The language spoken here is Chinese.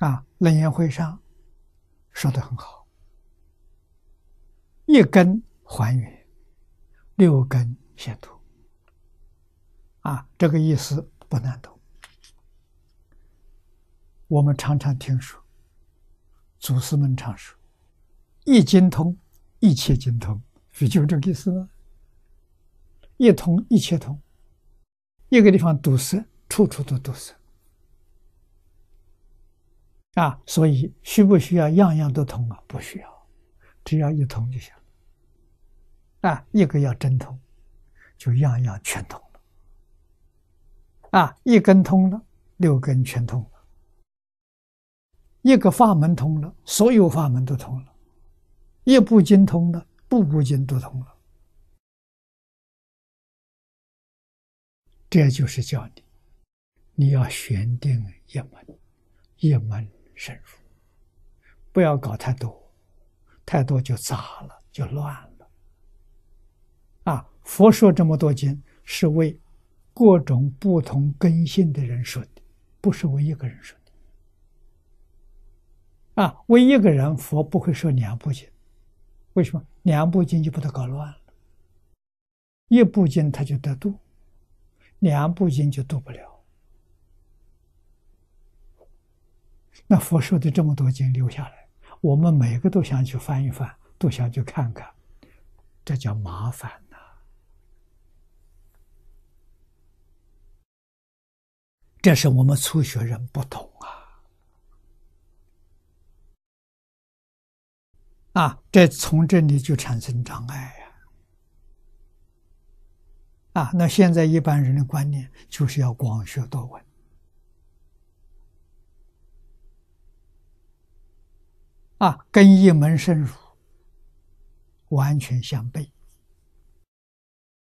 啊，楞严会上说的很好，一根还原，六根显突。啊，这个意思不难懂。我们常常听说，祖师们常说：“一精通，一切精通。”不就这个意思吗？一通，一切通。一个地方堵塞，处处都堵塞。啊，所以需不需要样样都通啊？不需要，只要一通就行。啊，一个要真通，就样样全通了。啊，一根通了，六根全通了；一个法门通了，所有法门都通了；一部经通了，步步经都通了。这就是教你，你要选定一门，一门。深入，不要搞太多，太多就杂了，就乱了。啊，佛说这么多经，是为各种不同根性的人说的，不是为一个人说的。啊，为一个人，佛不会说两部经，为什么？两部经就把它搞乱了。一部经他就得度，两部经就度不了。那佛说的这么多经留下来，我们每个都想去翻一翻，都想去看看，这叫麻烦呐！这是我们初学人不懂啊！啊，这从这里就产生障碍呀！啊，那现在一般人的观念就是要广学多闻。啊，跟一门深入完全相悖。